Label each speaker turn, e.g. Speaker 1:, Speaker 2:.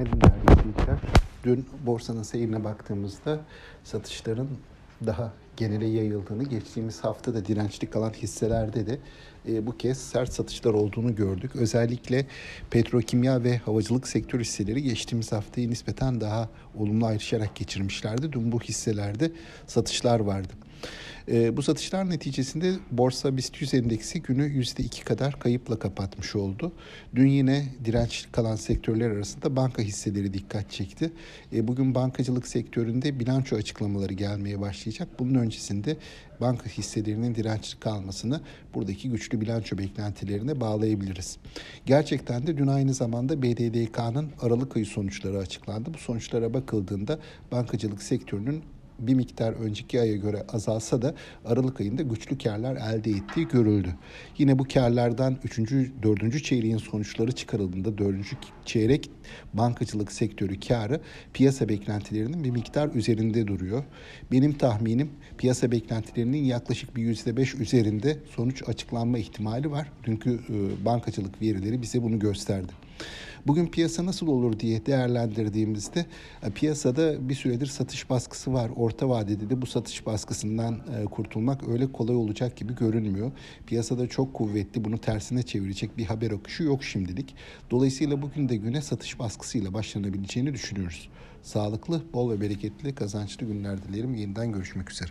Speaker 1: Günaydın değerli izleyiciler. Dün borsanın seyrine baktığımızda satışların daha genele yayıldığını, geçtiğimiz hafta da dirençli kalan hisselerde de e, bu kez sert satışlar olduğunu gördük. Özellikle petrokimya ve havacılık sektör hisseleri geçtiğimiz haftayı nispeten daha olumlu ayrışarak geçirmişlerdi. Dün bu hisselerde satışlar vardı. E, bu satışlar neticesinde Borsa BIST 100 endeksi günü %2 kadar kayıpla kapatmış oldu. Dün yine dirençli kalan sektörler arasında banka hisseleri dikkat çekti. E, bugün bankacılık sektöründe bilanço açıklamaları gelmeye başlayacak. Bunun öncesinde banka hisselerinin dirençli kalmasını buradaki güçlü bilanço beklentilerine bağlayabiliriz. Gerçekten de dün aynı zamanda BDDK'nın Aralık ayı sonuçları açıklandı. Bu sonuçlara bakıldığında bankacılık sektörünün bir miktar önceki aya göre azalsa da Aralık ayında güçlü karlar elde ettiği görüldü. Yine bu karlardan 3. 4. çeyreğin sonuçları çıkarıldığında 4. çeyrek bankacılık sektörü karı piyasa beklentilerinin bir miktar üzerinde duruyor. Benim tahminim piyasa beklentilerinin yaklaşık bir %5 üzerinde sonuç açıklanma ihtimali var. Dünkü e, bankacılık verileri bize bunu gösterdi. Bugün piyasa nasıl olur diye değerlendirdiğimizde e, piyasada bir süredir satış baskısı var. Orta vadede de bu satış baskısından e, kurtulmak öyle kolay olacak gibi görünmüyor. Piyasada çok kuvvetli bunu tersine çevirecek bir haber akışı yok şimdilik. Dolayısıyla bugün de güne satış baskısıyla başlanabileceğini düşünüyoruz. Sağlıklı, bol ve bereketli, kazançlı günler dilerim. Yeniden görüşmek üzere.